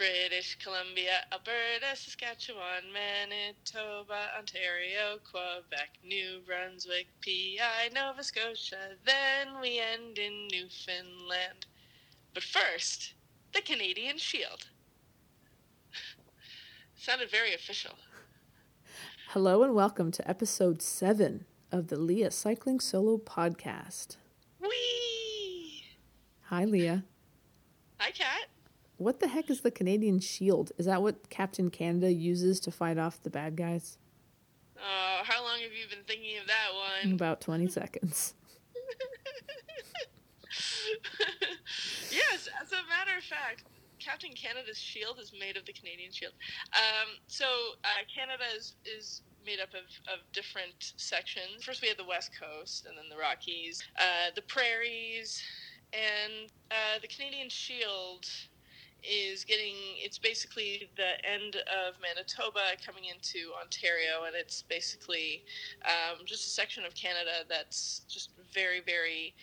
British Columbia, Alberta, Saskatchewan, Manitoba, Ontario, Quebec, New Brunswick, PEI, Nova Scotia. Then we end in Newfoundland. But first, the Canadian Shield. Sounded very official. Hello and welcome to episode 7 of the Leah Cycling Solo podcast. Whee! Hi, Leah. Hi, Kat. What the heck is the Canadian Shield? Is that what Captain Canada uses to fight off the bad guys? Oh, how long have you been thinking of that one? about 20 seconds. yes, as a matter of fact, Captain Canada's shield is made of the Canadian shield. Um, so uh, Canada is, is made up of, of different sections. First, we have the West Coast, and then the Rockies, uh, the prairies, and uh, the Canadian Shield is getting. It's basically the end of Manitoba coming into Ontario, and it's basically um, just a section of Canada that's just very, very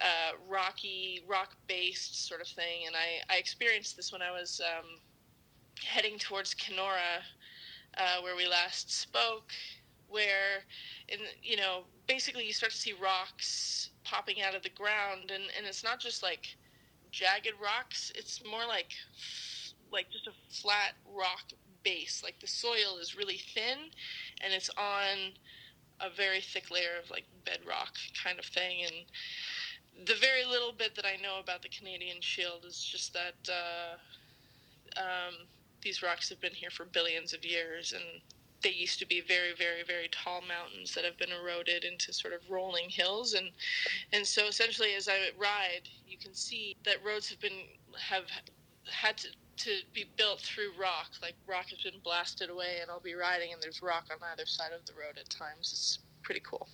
uh, rocky, rock based sort of thing. And I, I experienced this when I was um, heading towards Kenora, uh, where we last spoke, where, in, you know, basically you start to see rocks popping out of the ground. And, and it's not just like jagged rocks, it's more like, like just a flat rock base. Like the soil is really thin and it's on a very thick layer of like bedrock kind of thing. And the very little bit that I know about the Canadian Shield is just that uh, um, these rocks have been here for billions of years, and they used to be very, very, very tall mountains that have been eroded into sort of rolling hills, and and so essentially, as I ride, you can see that roads have been have had to. To be built through rock, like rock has been blasted away, and I'll be riding, and there's rock on either side of the road at times. It's pretty cool.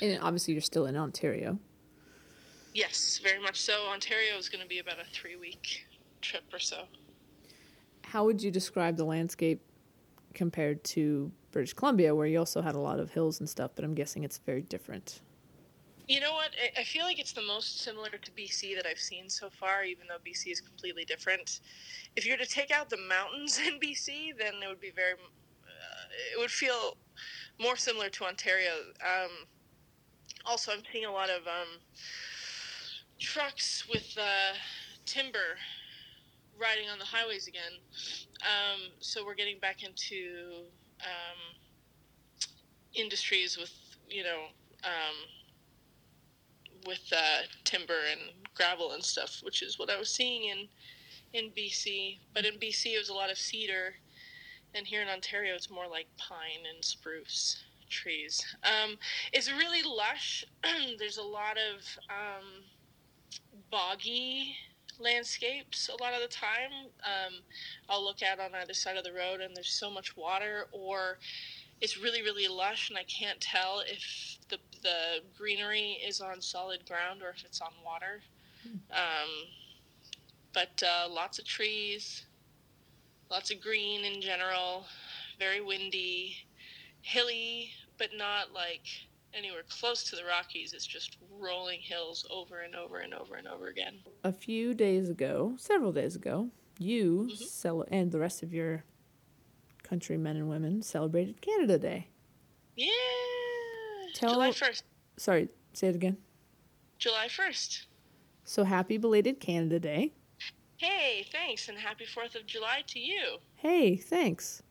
And obviously, you're still in Ontario. Yes, very much so. Ontario is going to be about a three week trip or so. How would you describe the landscape compared to British Columbia, where you also had a lot of hills and stuff, but I'm guessing it's very different? You know what? I- feel like it's the most similar to BC that I've seen so far, even though BC is completely different. If you were to take out the mountains in BC, then it would be very. Uh, it would feel more similar to Ontario. Um, also, I'm seeing a lot of um, trucks with uh, timber riding on the highways again. Um, so we're getting back into um, industries with, you know, um, with uh, timber and gravel and stuff, which is what I was seeing in in BC. But in BC, it was a lot of cedar, and here in Ontario, it's more like pine and spruce trees. Um, it's really lush. There's a lot of um, boggy landscapes a lot of the time. Um, I'll look out on either side of the road, and there's so much water, or it's really, really lush, and I can't tell if the the greenery is on solid ground or if it's on water. Um, but uh, lots of trees, lots of green in general, very windy, hilly, but not like anywhere close to the Rockies. It's just rolling hills over and over and over and over again. A few days ago, several days ago, you cel- and the rest of your countrymen and women celebrated Canada Day. Yeah. Tell- July 1st. Sorry, say it again. July 1st. So happy belated Canada Day. Hey, thanks, and happy 4th of July to you. Hey, thanks.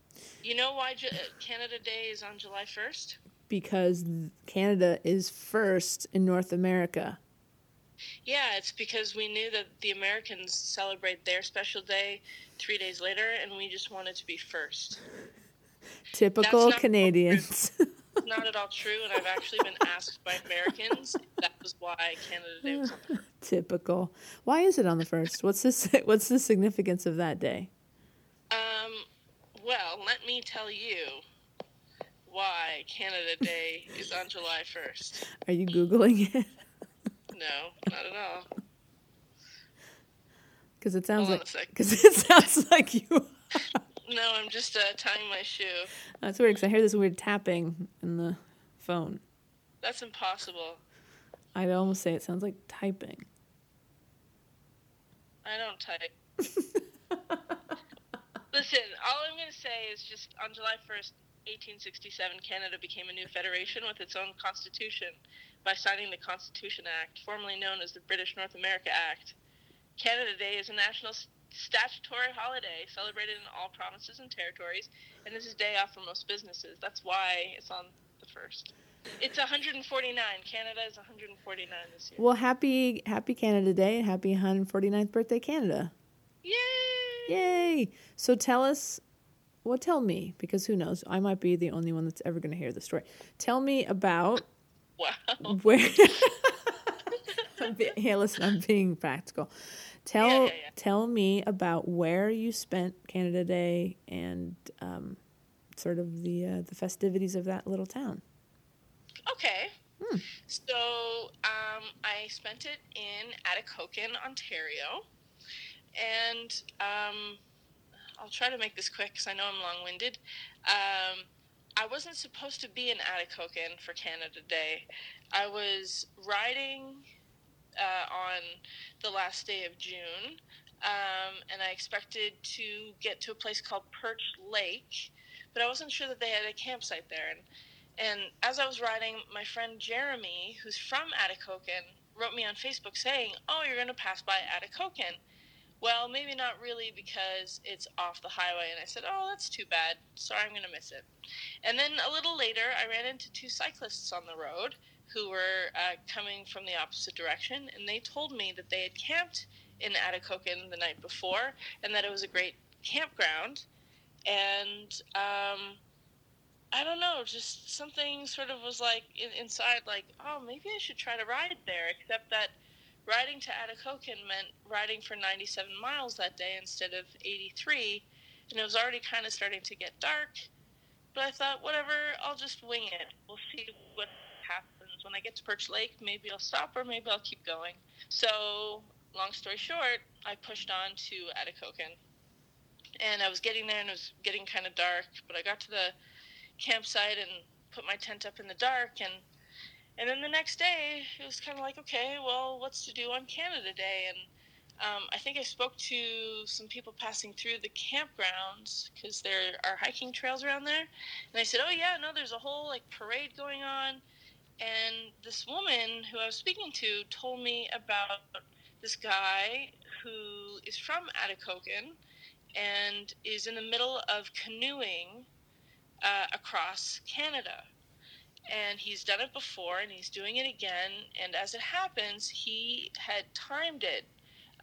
You know why Ju- uh, Canada Day is on July 1st? Because Canada is first in North America. Yeah, it's because we knew that the Americans celebrate their special day three days later, and we just wanted to be first. Typical Canadians. Not at all true, and I've actually been asked by Americans if that was why Canada Day was on the first. Typical. Why is it on the first? What's this? What's the significance of that day? Um, well, let me tell you why Canada Day is on July 1st. Are you googling it? No, not at all. Because it sounds Hold like because it sounds like you. No, I'm just uh, tying my shoe. That's weird. Because I hear this weird tapping in the phone. That's impossible. I'd almost say it sounds like typing. I don't type. Listen, all I'm going to say is just on July 1st, 1867, Canada became a new federation with its own constitution by signing the Constitution Act, formerly known as the British North America Act. Canada Day is a national statutory holiday celebrated in all provinces and territories, and this is day off for most businesses. That's why it's on the first. It's 149. Canada is 149 this year. Well, happy happy Canada Day and happy 149th birthday, Canada. Yay! Yay! So tell us, well, tell me because who knows? I might be the only one that's ever going to hear the story. Tell me about Wow. where. Yeah, listen, I'm being practical. Tell Yeah, yeah, yeah. tell me about where you spent Canada Day and um, sort of the uh, the festivities of that little town. Okay. Hmm. So um, I spent it in Atikokan, Ontario, and um, I'll try to make this quick because I know I'm long-winded. Um, I wasn't supposed to be in Atikokan for Canada Day. I was riding uh, on the last day of June, um, and I expected to get to a place called Perch Lake, but I wasn't sure that they had a campsite there. And and as I was riding, my friend Jeremy, who's from Atikokan, wrote me on Facebook saying, "Oh, you're going to pass by Atikokan." Well, maybe not really because it's off the highway. And I said, "Oh, that's too bad. Sorry, I'm going to miss it." And then a little later, I ran into two cyclists on the road who were uh, coming from the opposite direction, and they told me that they had camped in Atikokan the night before, and that it was a great campground. And um, I don't know, just something sort of was like in, inside, like, oh, maybe I should try to ride there. Except that riding to Atikokan meant riding for 97 miles that day instead of 83, and it was already kind of starting to get dark. But I thought, whatever, I'll just wing it. We'll see what happens when I get to Perch Lake. Maybe I'll stop, or maybe I'll keep going. So, long story short, I pushed on to Atikokan, and I was getting there, and it was getting kind of dark. But I got to the campsite and put my tent up in the dark and and then the next day it was kind of like okay well what's to do on canada day? And um, i think i spoke to some people passing through the campgrounds because there are hiking trails around there. And i said oh yeah no there's a whole like parade going on. And this woman who i was speaking to told me about this guy who is from Atikokan and is in the middle of canoeing uh, across Canada. And he's done it before and he's doing it again. And as it happens, he had timed it,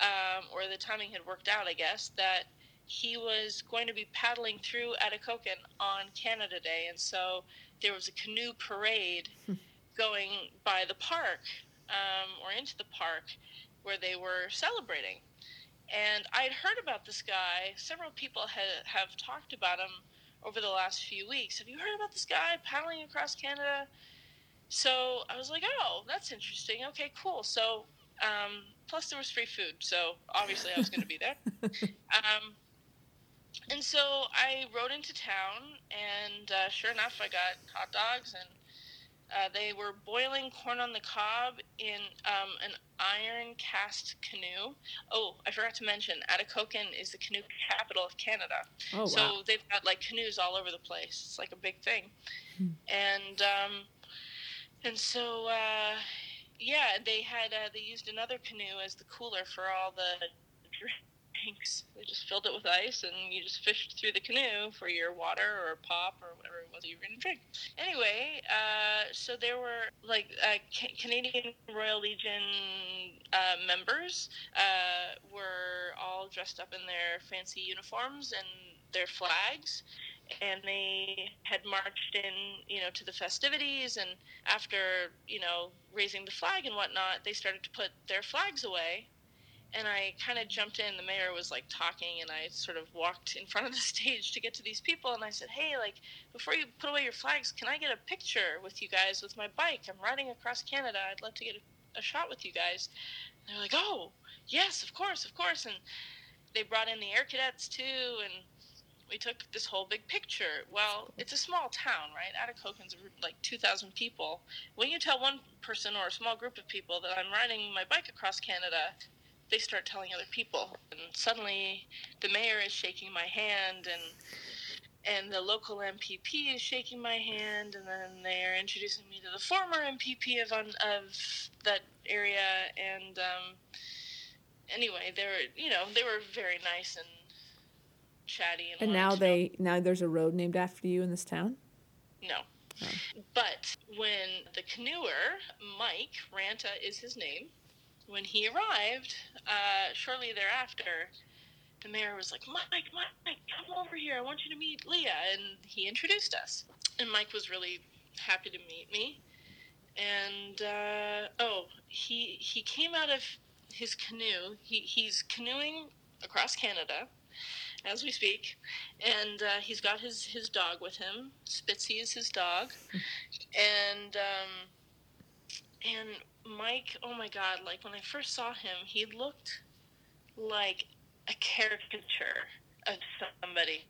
um, or the timing had worked out, I guess, that he was going to be paddling through Atikokan on Canada Day. And so there was a canoe parade going by the park um, or into the park where they were celebrating. And I'd heard about this guy. Several people ha- have talked about him over the last few weeks. Have you heard about this guy paddling across Canada? So I was like, oh, that's interesting. Okay, cool. So, um, plus there was free food, so obviously I was going to be there. Um, and so I rode into town, and uh, sure enough, I got hot dogs, and uh, they were boiling corn on the cob in um, an iron cast canoe. Oh, I forgot to mention, Atikokan is the canoe capital of Canada. Oh So wow! they've got like canoes all over the place. It's like a big thing. Hmm. And um, and so uh, yeah, they had uh, they used another canoe as the cooler for all the They just filled it with ice, and you just fished through the canoe for your water or pop or whatever it was you were going to drink. Anyway, uh, so there were like uh, Ca- Canadian Royal Legion uh, members uh, were all dressed up in their fancy uniforms and their flags and they had marched in, you know, to the festivities. And after, you know, raising the flag and whatnot, they started to put their flags away. And I kind of jumped in. The mayor was like talking, and I sort of walked in front of the stage to get to these people. And I said, "Hey, like, before you put away your flags, can I get a picture with you guys with my bike? I'm riding across Canada. I'd love to get a, a shot with you guys." And they're like, "Oh, yes, of course, of course." And they brought in the air cadets too, and we took this whole big picture. Well, it's a small town, right? Atikokan's like 2,000 people. When you tell one person or a small group of people that I'm riding my bike across Canada, they start telling other people. And suddenly the mayor is shaking my hand and and the local MPP is shaking my hand, and then they are introducing me to the former MPP of of that area, and um, anyway, they were you know they were very nice and chatty, and, And now they now there's a road named after you in this town. no. Oh. But when the canoer, Mike Ranta is his name, when he arrived, uh, shortly thereafter, the mayor was like, Mike, Mike, Mike, come over here. I want you to meet Leah. And he introduced us. And Mike was really happy to meet me. And, uh, oh, he, he came out of his canoe. He, he's canoeing across Canada as we speak. And uh, he's got his, his dog with him. Spitzy is his dog. and, um, and Mike, oh my God, like when I first saw him, he looked like a caricature of somebody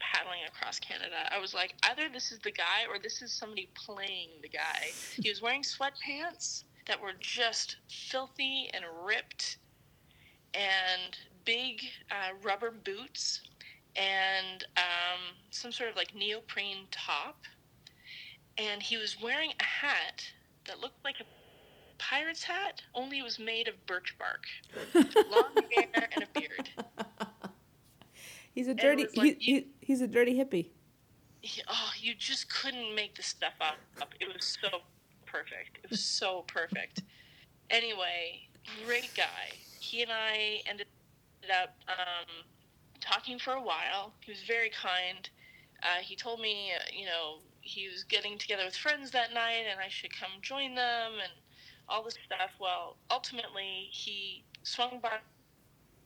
paddling across Canada. I was like, either this is the guy or this is somebody playing the guy. He was wearing sweatpants that were just filthy and ripped, and big uh, rubber boots, and um, some sort of like neoprene top. And he was wearing a hat that looked like a pirate's hat, only it was made of birch bark. Long hair and a beard. He's a dirty like he, you- he, he's a dirty hippie. He- oh, you just couldn't make this stuff up. It was so perfect. It was so perfect. Anyway, great guy. He and I ended up um, talking for a while. He was very kind. Uh, he told me, uh, you know, he was getting together with friends that night and I should come join them and all this stuff. Well, ultimately, he swung by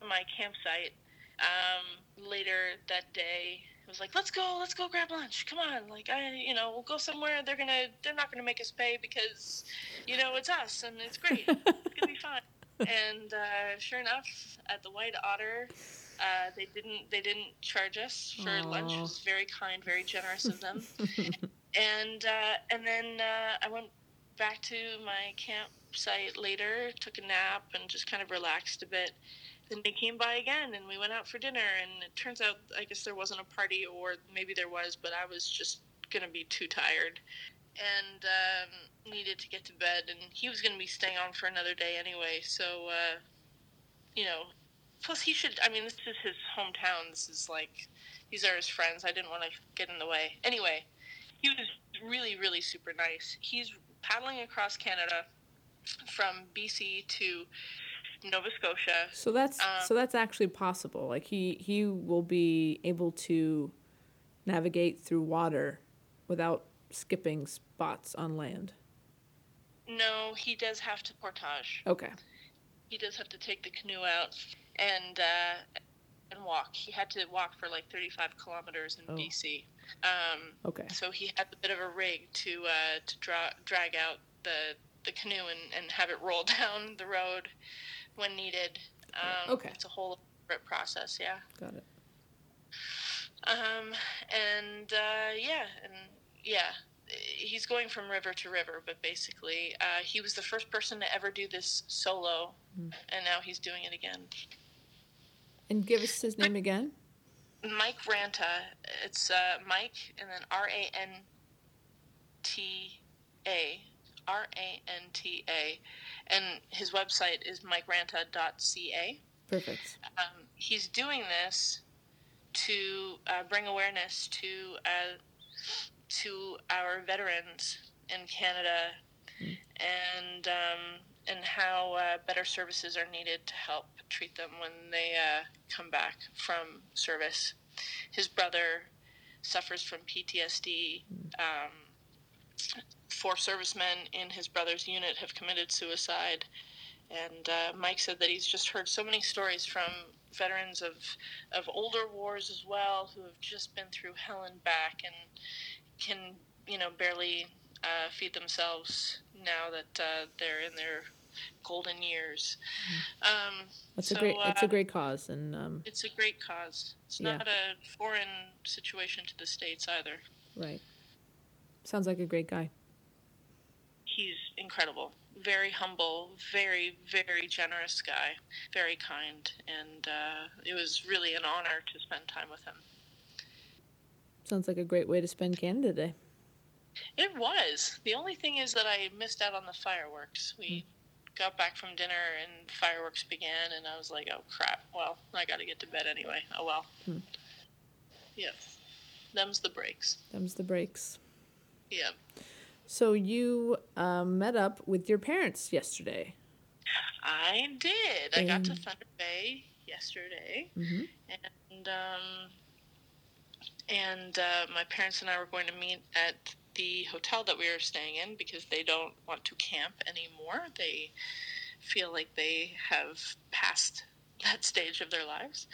my campsite um, later that day. It was like, let's go, let's go grab lunch. Come on, like I, you know, we'll go somewhere. They're gonna, they're not gonna make us pay because, you know, it's us and it's great. it's gonna be fun. And uh, sure enough, at the White Otter, uh, they didn't, they didn't charge us for lunch. It was very kind, very generous of them. and uh, and then uh, I went back to my campsite later, took a nap, and just kind of relaxed a bit. Then they came by again, and we went out for dinner. And it turns out, I guess there wasn't a party, or maybe there was, but I was just gonna be too tired and um, needed to get to bed. And he was gonna be staying on for another day anyway, so uh, you know. Plus, he should. I mean, this is his hometown. This is like these are his friends. I didn't want to get in the way. Anyway, he was really, really super nice. He's paddling across Canada from BC to Nova Scotia. So that's Um, so that's actually possible. Like he he will be able to navigate through water without skipping spots on land. No, he does have to portage. Okay. He does have to take the canoe out and uh, and walk. He had to walk for like 35 kilometers in Oh. BC. Um, Okay. so he had a bit of a rig to uh, to dra- drag out the the canoe and, and have it roll down the road when needed. Um, Okay. It's a whole process, yeah. Got it. Um, and uh, yeah, and yeah, he's going from river to river, but basically, uh, he was the first person to ever do this solo, Mm. and now he's doing it again. And give us his name again. Mike Ranta. It's uh, Mike and then R A N T A. R A N T A. And his website is mikeranta.ca. Perfect. Um, he's doing this to uh, bring awareness to uh, to our veterans in Canada Mm. and um, and how uh, better services are needed to help treat them when they uh, come back from service. His brother suffers from PTSD. Um, four servicemen in his brother's unit have committed suicide. And uh, Mike said that he's just heard so many stories from veterans of, of older wars as well who have just been through hell and back and can, you know, barely uh, feed themselves now that uh, they're in their golden years. Um, That's so, a great. it's a uh, great cause, and um, It's a great cause. It's Yeah. not a foreign situation to the States either. right. Sounds like a great guy. He's incredible. very humble, very, very generous guy, very kind, and uh, it was really an honor to spend time with him. Sounds like a great way to spend Canada Day. It was. The only thing is that I missed out on the fireworks. We got back from dinner and fireworks began, and I was like, oh crap, well, I got to get to bed anyway. Oh well. Hmm. Yeah. Them's the breaks. Them's the breaks. Yeah. So you um, met up with your parents yesterday. I did. I got to Thunder Bay yesterday, Mm-hmm. and um, and uh, my parents and I were going to meet at the hotel that we were staying in because they don't want to camp anymore. They feel like they have passed that stage of their lives,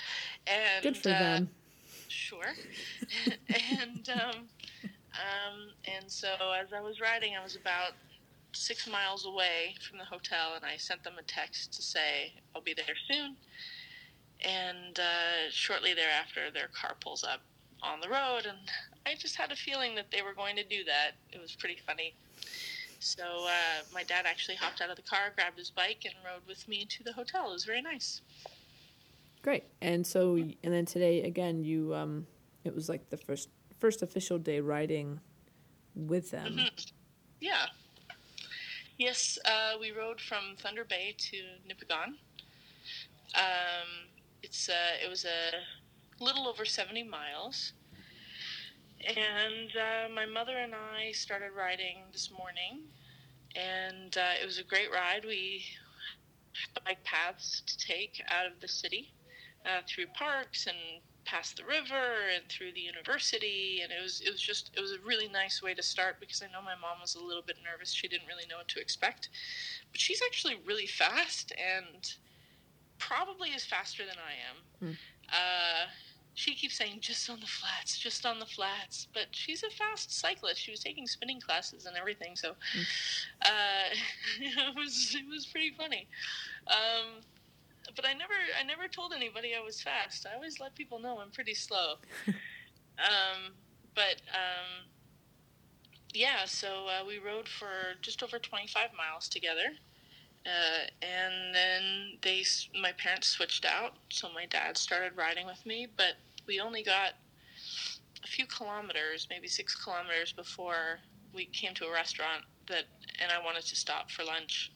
and Good for uh, them. Sure. and um, um, and so as I was riding, I was about six miles away from the hotel, and I sent them a text to say I'll be there soon. And uh, shortly thereafter, their car pulls up on the road, and I just had a feeling that they were going to do that. It was pretty funny. So uh, my dad actually hopped out of the car, grabbed his bike, and rode with me to the hotel. It was very nice. Great. And so, and then today again, you um, it was like the first first official day riding with them. Mhm. Yeah. Yes, uh, we rode from Thunder Bay to Nipigon. Um, it's uh, it was a little over seventy miles, and uh, my mother and I started riding this morning, and uh, it was a great ride. We had bike paths to take out of the city, uh, through parks and past the river and through the university. And it was it was just it was a really nice way to start because I know my mom was a little bit nervous. She didn't really know what to expect. But she's actually really fast and probably is faster than I am. Hmm. uh, she keeps saying just on the flats just on the flats but she's a fast cyclist she was taking spinning classes and everything so uh, it was it was pretty funny um, but I never I never told anybody I was fast. I always let people know I'm pretty slow. um, but um, yeah, so uh, we rode for just over 25 miles together. Uh, and then they, my parents switched out, so my dad started riding with me. But we only got a few kilometers, maybe six kilometers, before we came to a restaurant that, and I wanted to stop for lunch.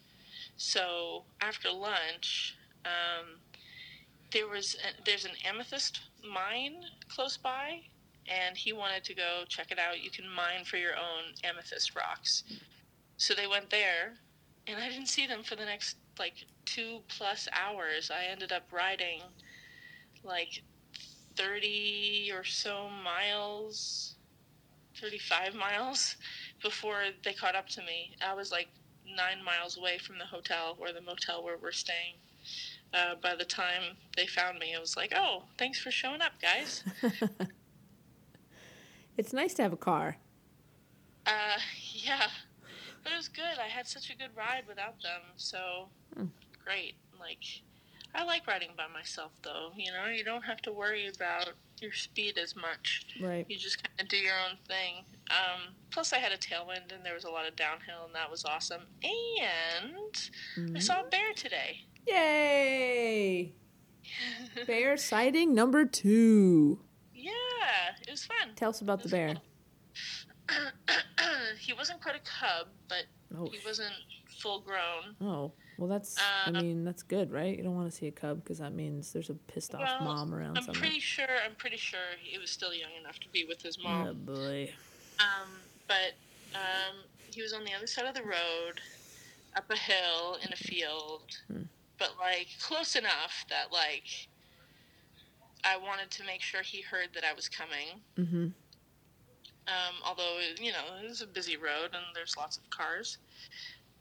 So after lunch, um, there was a, there's an amethyst mine close by, and he wanted to go check it out. You can mine for your own amethyst rocks. So they went there, and I didn't see them for the next like two plus hours. I ended up riding like thirty or so miles, thirty-five miles before they caught up to me. I was like nine miles away from the hotel or the motel where we're staying. Uh, by the time they found me, it was like, oh, thanks for showing up, guys. It's nice to have a car. Uh, yeah, but it was good. I had such a good ride without them, so Hmm. great. Like, I like riding by myself, though. You know, you don't have to worry about your speed as much. Right. You just kind of do your own thing. Um, plus, I had a tailwind, and there was a lot of downhill, and that was awesome. And I Mhm. saw a bear today. Yay! Bear sighting number two. yeah, it was fun. Tell us about the bear. he wasn't quite a cub, but Oh, he wasn't full grown. oh. Well, that's. I Uh, mean, that's good, right? You don't want to see a cub because that means there's a pissed off Well, mom around I'm somewhere. pretty sure. I'm pretty sure he was still young enough to be with his mom. Oh boy. Um, but um, he was on the other side of the road, up a hill in a field, Hmm. but like close enough that like I wanted to make sure he heard that I was coming. Mm-hmm. Um, although you know it was a busy road and there's lots of cars.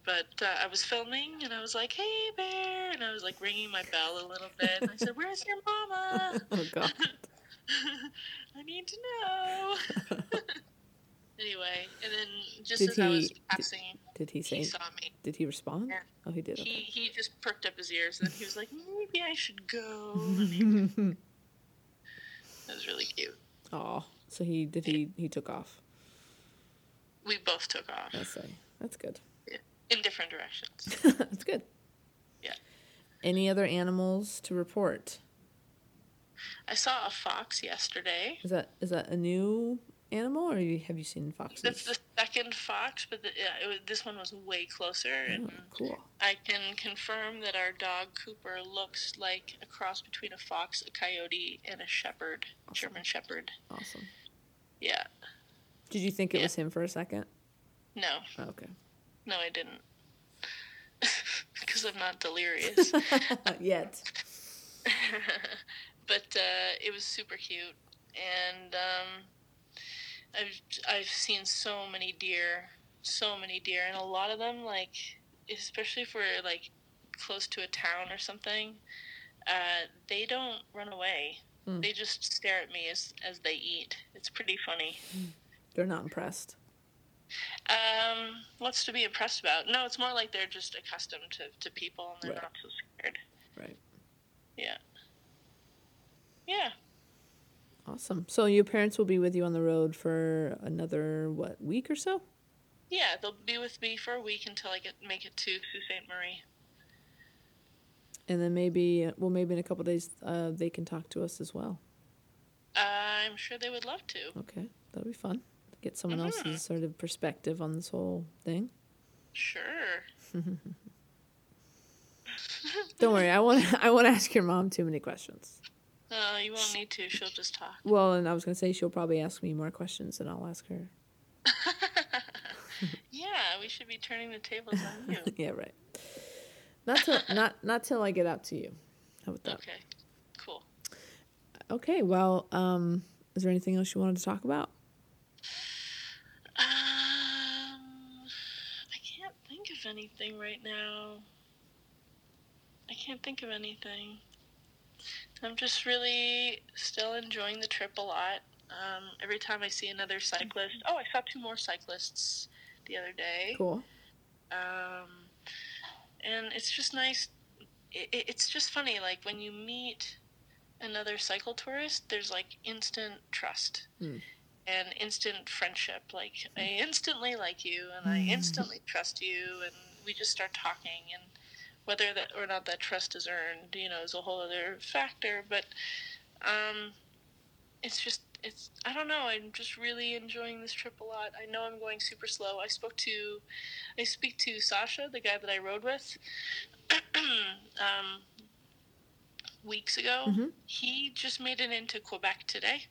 But uh, I was filming and I was like, "Hey, bear!" and I was like ringing my bell a little bit. And I said, "Where's your mama?" Oh god. I need to know. anyway, and then just Did as I was he- passing, Did he he say? saw me. Did he respond? Yeah. Oh, he did. He Okay. he just perked up his ears, and then he was like, "Maybe I should go." That was really cute. oh, so he did he he took off. We both took off. That's good. In different directions. That's good. Yeah. Any other animals to report? I saw a fox yesterday. Is that is that a new animal, or you, have you seen foxes? That's the second fox, but the, yeah, it was, this one was way closer, oh, and Oh, cool. I can confirm that our dog Cooper looks like a cross between a fox, a coyote, and a shepherd, German shepherd. Awesome. Yeah. Did you think it Yeah. was him for a second? No, Oh, okay. No, I didn't. Because I'm not delirious. Yet. but uh, it was super cute, and um, I've I've seen so many deer, so many deer, and a lot of them like, especially if we're like close to a town or something, uh, they don't run away. Mm. They just stare at me as as they eat. It's pretty funny. They're not impressed. Um, what's to be impressed about? No, it's more like they're just accustomed to, to people and they're Right. not so scared. Right. Yeah. Yeah. Awesome. So your parents will be with you on the road for another what week or so? Yeah, they'll be with me for a week until I get make it to Sault Ste. Marie. And then maybe, well, maybe in a couple days, uh, they can talk to us as well. I'm sure they would love to. Okay, that'll be fun. Get someone Mhm. else's sort of perspective on this whole thing. Sure. Don't worry, I want I won't ask your mom too many questions. Uh, you won't need to. She'll just talk. Well, and I was gonna say she'll probably ask me more questions than I'll ask her. yeah, we should be turning the tables on you. yeah, right. Not till not not till I get out to you. How about that? Okay. Cool. Okay. Well, um, is there anything else you wanted to talk about? Um, I can't think of anything right now. I can't think of anything. I'm just really still enjoying the trip a lot. Um, every time I see another cyclist, oh, I saw two more cyclists the other day. Cool. Um, and it's just nice. It, it- it's just funny, like when you meet another cycle tourist, there's like instant trust Mm. And instant friendship. Like I instantly like you, and I instantly trust you, and we just start talking. And whether that or not that trust is earned, you know, is a whole other factor. But um, it's just it's I don't know. I'm just really enjoying this trip a lot. I know I'm going super slow. I spoke to I speak to Sasha, the guy that I rode with, um, weeks ago. Mhm. He just made it into Quebec today.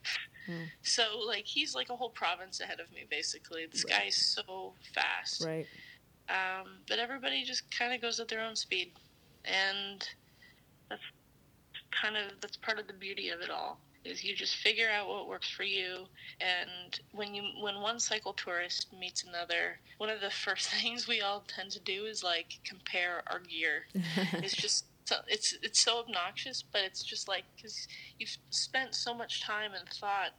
Hmm. So like he's like a whole province ahead of me basically. This Right. guy's so fast. Right. Um, but everybody just kind of goes at their own speed, and that's kind of that's part of the beauty of it all. Is you just figure out what works for you, and when you when one cycle tourist meets another, one of the first things we all tend to do is like compare our gear. It's just it's it's so obnoxious, but it's just like because you've spent so much time and thought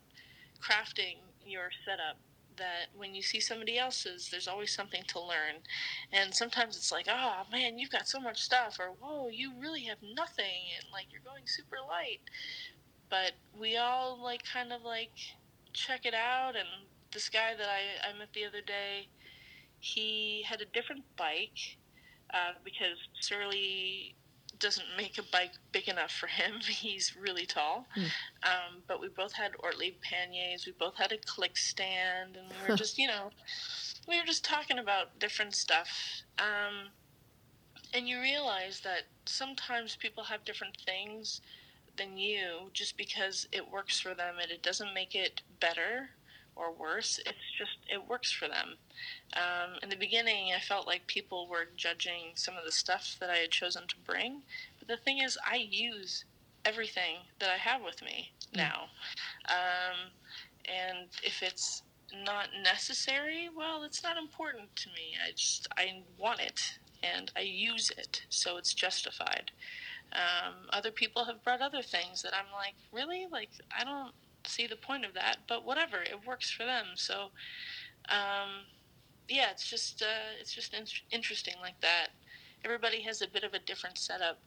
crafting your setup that when you see somebody else's, there's always something to learn. And sometimes it's like, oh man, you've got so much stuff, or whoa, you really have nothing, and like you're going super light. But we all like kind of like check it out. And this guy that I, I met the other day, he had a different bike uh, because Surly doesn't make a bike big enough for him. He's really tall. Hmm. Um, but we both had Ortlieb panniers. We both had a click stand, and we were just, you know, we were just talking about different stuff. Um, and you realize that sometimes people have different things than you just because it works for them, and it doesn't make it better or worse. It's just it works for them. Um, in the beginning, I felt like people were judging some of the stuff that I had chosen to bring. But the thing is, I use everything that I have with me now. Um, and if it's not necessary, well, it's not important to me. I just, I want it and I use it, so it's justified. Um, other people have brought other things that I'm like, really? Like, I don't see the point of that, but whatever, it works for them. So, um, yeah, it's just uh, it's just in- interesting like that. Everybody has a bit of a different setup,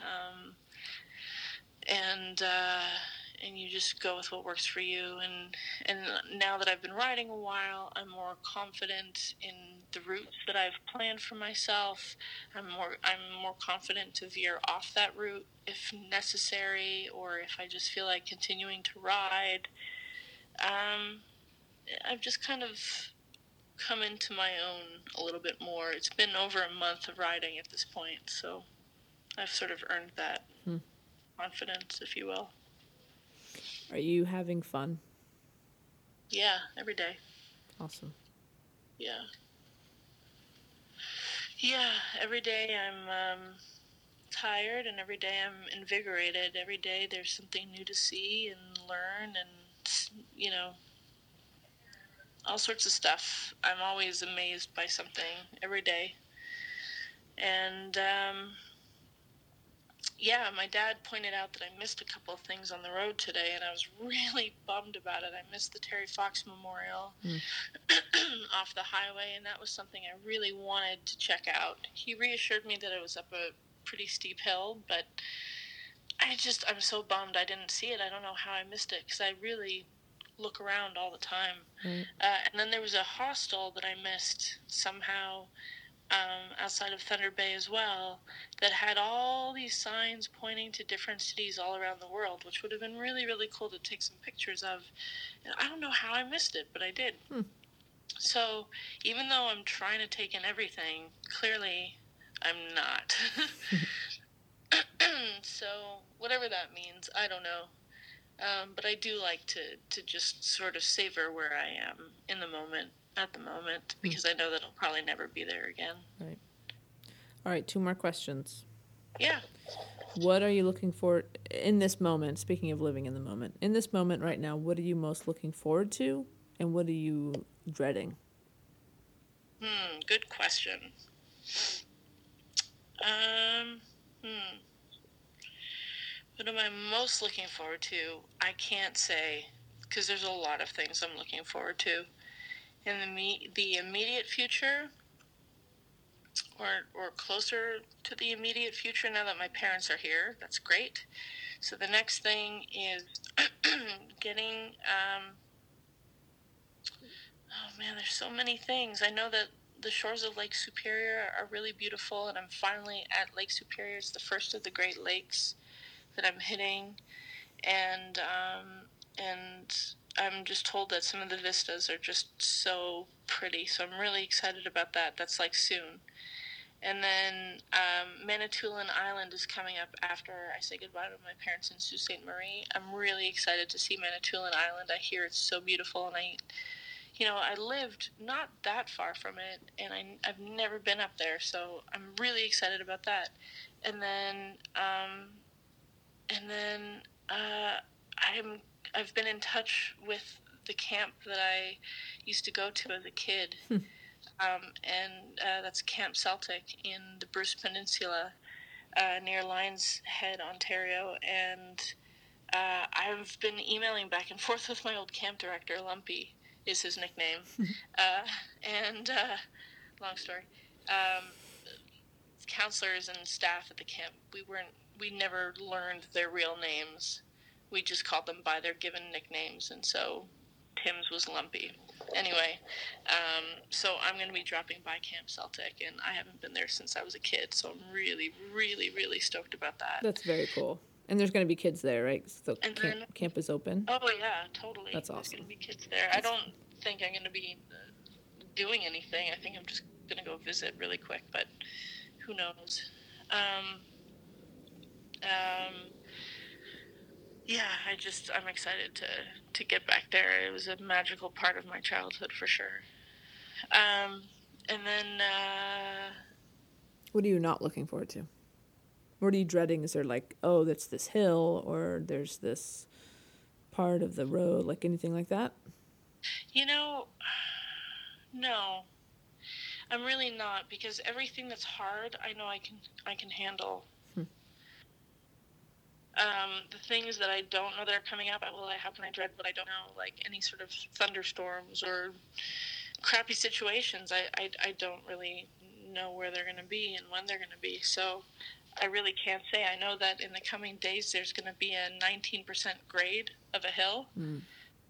um, and uh, and you just go with what works for you. And and now that I've been riding a while, I'm more confident in the routes that I've planned for myself. I'm more I'm more confident to veer off that route if necessary, or if I just feel like continuing to ride. Um, I've just kind of come into my own a little bit more. It's been over a month of riding at this point, so I've sort of earned that hmm. confidence, if you will. Are you having fun? Yeah, every day. Awesome. Yeah. Yeah, every day I'm um, tired and every day I'm invigorated. Every day there's something new to see and learn and, you know, all sorts of stuff. I'm always amazed by something every day. And um, yeah, my dad pointed out that I missed a couple of things on the road today, and I was really bummed about it. I missed the Terry Fox Memorial mm. off the highway, and that was something I really wanted to check out. He reassured me that it was up a pretty steep hill, but I just, I'm so bummed I didn't see it. I don't know how I missed it because I really look around all the time. Mm. Uh, and then there was a hostel that I missed somehow um, outside of Thunder Bay as well that had all these signs pointing to different cities all around the world, which would have been really, really cool to take some pictures of. And I don't know how I missed it, but I did. Hmm. So even though I'm trying to take in everything, clearly I'm not. so whatever that means, I don't know. Um, but I do like to, to just sort of savor where I am in the moment, at the moment, hmm. because I know that I'll probably never be there again. Right. All right, two more questions. Yeah. What are you looking for in this moment? Speaking of living in the moment, in this moment right now, what are you most looking forward to, and what are you dreading? Hmm. Good question. Um. Hmm. What am I most looking forward to? I can't say because there's a lot of things I'm looking forward to. In the me- the immediate future, or or closer to the immediate future now that my parents are here, that's great. So the next thing is getting. Um, oh man, there's so many things. I know that the shores of Lake Superior are really beautiful, and I'm finally at Lake Superior. It's the first of the Great Lakes that I'm hitting, and um, and I'm just told that some of the vistas are just so pretty. So I'm really excited about that. That's like soon. And then um, Manitoulin Island is coming up after I say goodbye to my parents in Sault Ste. Marie. I'm really excited to see Manitoulin Island. I hear it's so beautiful, and I, you know, I lived not that far from it, and I, I've never been up there, so I'm really excited about that. And then um, and then uh, I'm I've been in touch with the camp that I used to go to as a kid, hmm. um, and uh, that's Camp Celtic in the Bruce Peninsula uh, near Lions Head, Ontario, and uh, I've been emailing back and forth with my old camp director. Lumpy is his nickname, uh, and uh, long story. Um, counselors and staff at the camp, we weren't we never learned their real names. We just called them by their given nicknames, and so Tim's was Lumpy. Anyway, um, so I'm going to be dropping by Camp Celtic, and I haven't been there since I was a kid, so I'm really, really, really stoked about that. That's very cool. And there's going to be kids there, right? So camp, then, camp is open. Oh yeah, totally. That's awesome. There's going to be kids there. I don't think I'm going to be uh, doing anything. I think I'm just going to go visit really quick, but who knows? Um, um, yeah, I just I'm excited to to get back there. It was a magical part of my childhood for sure. Um, and then, uh, what are you not looking forward to? What are you dreading? Is there like, oh, that's this hill, or there's this part of the road, like anything like that? You know, no. I'm really not because everything that's hard, I know I can I can handle. Um, the things that I don't know that are coming up, well, I happen I dread what I don't know, like any sort of thunderstorms or crappy situations. I, I, I don't really know where they're going to be and when they're going to be. So I really can't say. I know that in the coming days there's going to be a 19% grade of a hill, Mm.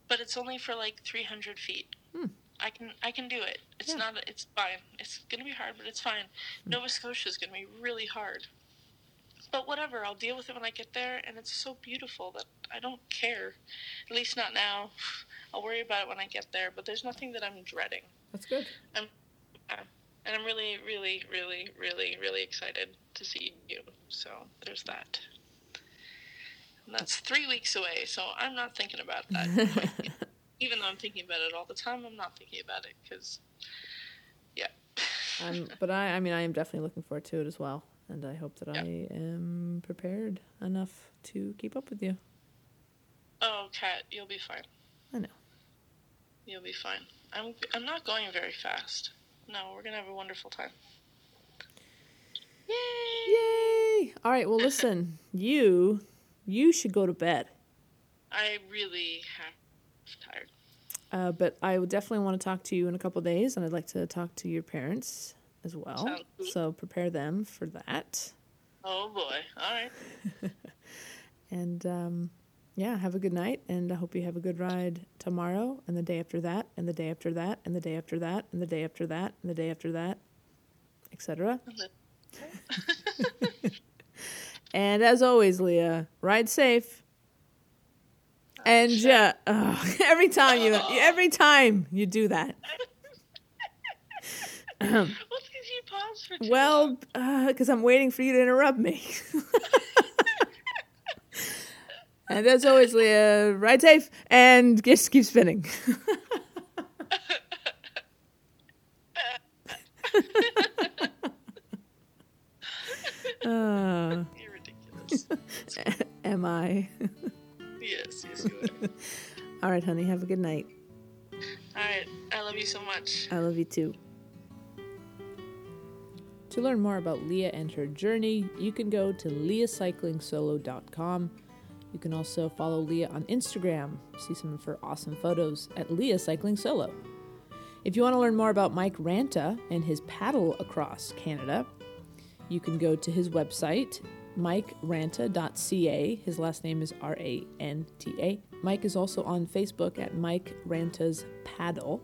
but it's only for like 300 feet. Hmm. I can I can do it. It's Yeah. not. It's fine. It's going to be hard, but it's fine. Nova Scotia is going to be really hard. But whatever, I'll deal with it when I get there, and it's so beautiful that I don't care. At least not now. I'll worry about it when I get there, but there's nothing that I'm dreading. That's good. Uh, and I'm really, really, really, really, really excited to see you. So there's that. And that's three weeks away, so I'm not thinking about that. Even though I'm thinking about it all the time, I'm not thinking about it because, yeah. Um, but I, I mean, I am definitely looking forward to it as well, and I hope that Yeah. I am prepared enough to keep up with you. oh, Kat, you'll be fine. I know. You'll be fine. I'm, I'm not going very fast. No, we're going to have a wonderful time. Yay! Yay! All right. Well, listen, you, you should go to bed. I really have tired. Uh, but I would definitely want to talk to you in a couple days, and I'd like to talk to your parents as well. So prepare them for that. Oh, boy. All right. And um, yeah, have a good night, and I hope you have a good ride tomorrow, and the day after that, and the day after that, and the day after that, and the day after that, and the day after that, etc. And as always, Leah, ride safe. And ja- ugh, every time you, every time you do that, Well, because for too well, because I'm waiting for you to interrupt me. and as always, Leah, ride safe and just keep spinning. uh, You're ridiculous. am I? yes, yes, you are. All right, honey, have a good night. All right. I love you so much. I love you too. To learn more about Leah and her journey, you can go to leahcyclingsolo.com. You can also follow Leah on Instagram, see some of her awesome photos at Leah Cycling Solo. If you want to learn more about Mike Ranta and his paddle across Canada, you can go to his website, mikeranta.ca. His last name is R A N T A. Mike is also on Facebook at Mike Ranta's Paddle.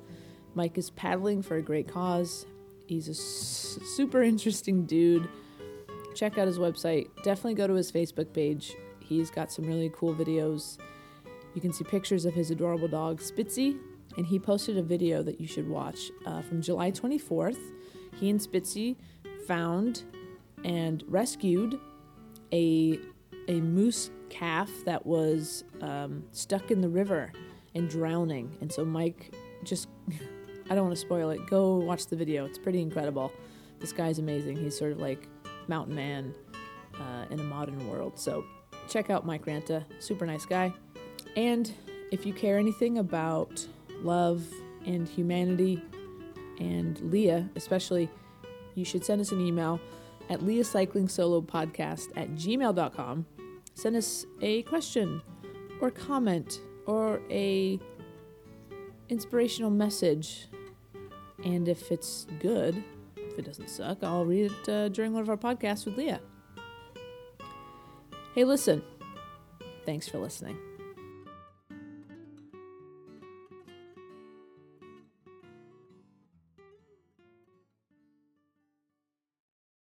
Mike is paddling for a great cause. He's a super interesting dude. Check out his website. Definitely go to his Facebook page. He's got some really cool videos. You can see pictures of his adorable dog, Spitzy, and he posted a video that you should watch uh, from July 24th. He and Spitzy found and rescued a a moose calf that was um, stuck in the river and drowning. And so Mike just I don't want to spoil it. Go watch the video. It's pretty incredible. This guy's amazing. He's sort of like mountain man uh, in a modern world. So check out Mike Ranta. Super nice guy. And if you care anything about love and humanity and Leah, especially, you should send us an email at Leah Cycling Solo Podcast at gmail.com. Send us a question or comment or a inspirational message. And if it's good, if it doesn't suck, I'll read it uh, during one of our podcasts with Leah. Hey, listen. Thanks for listening.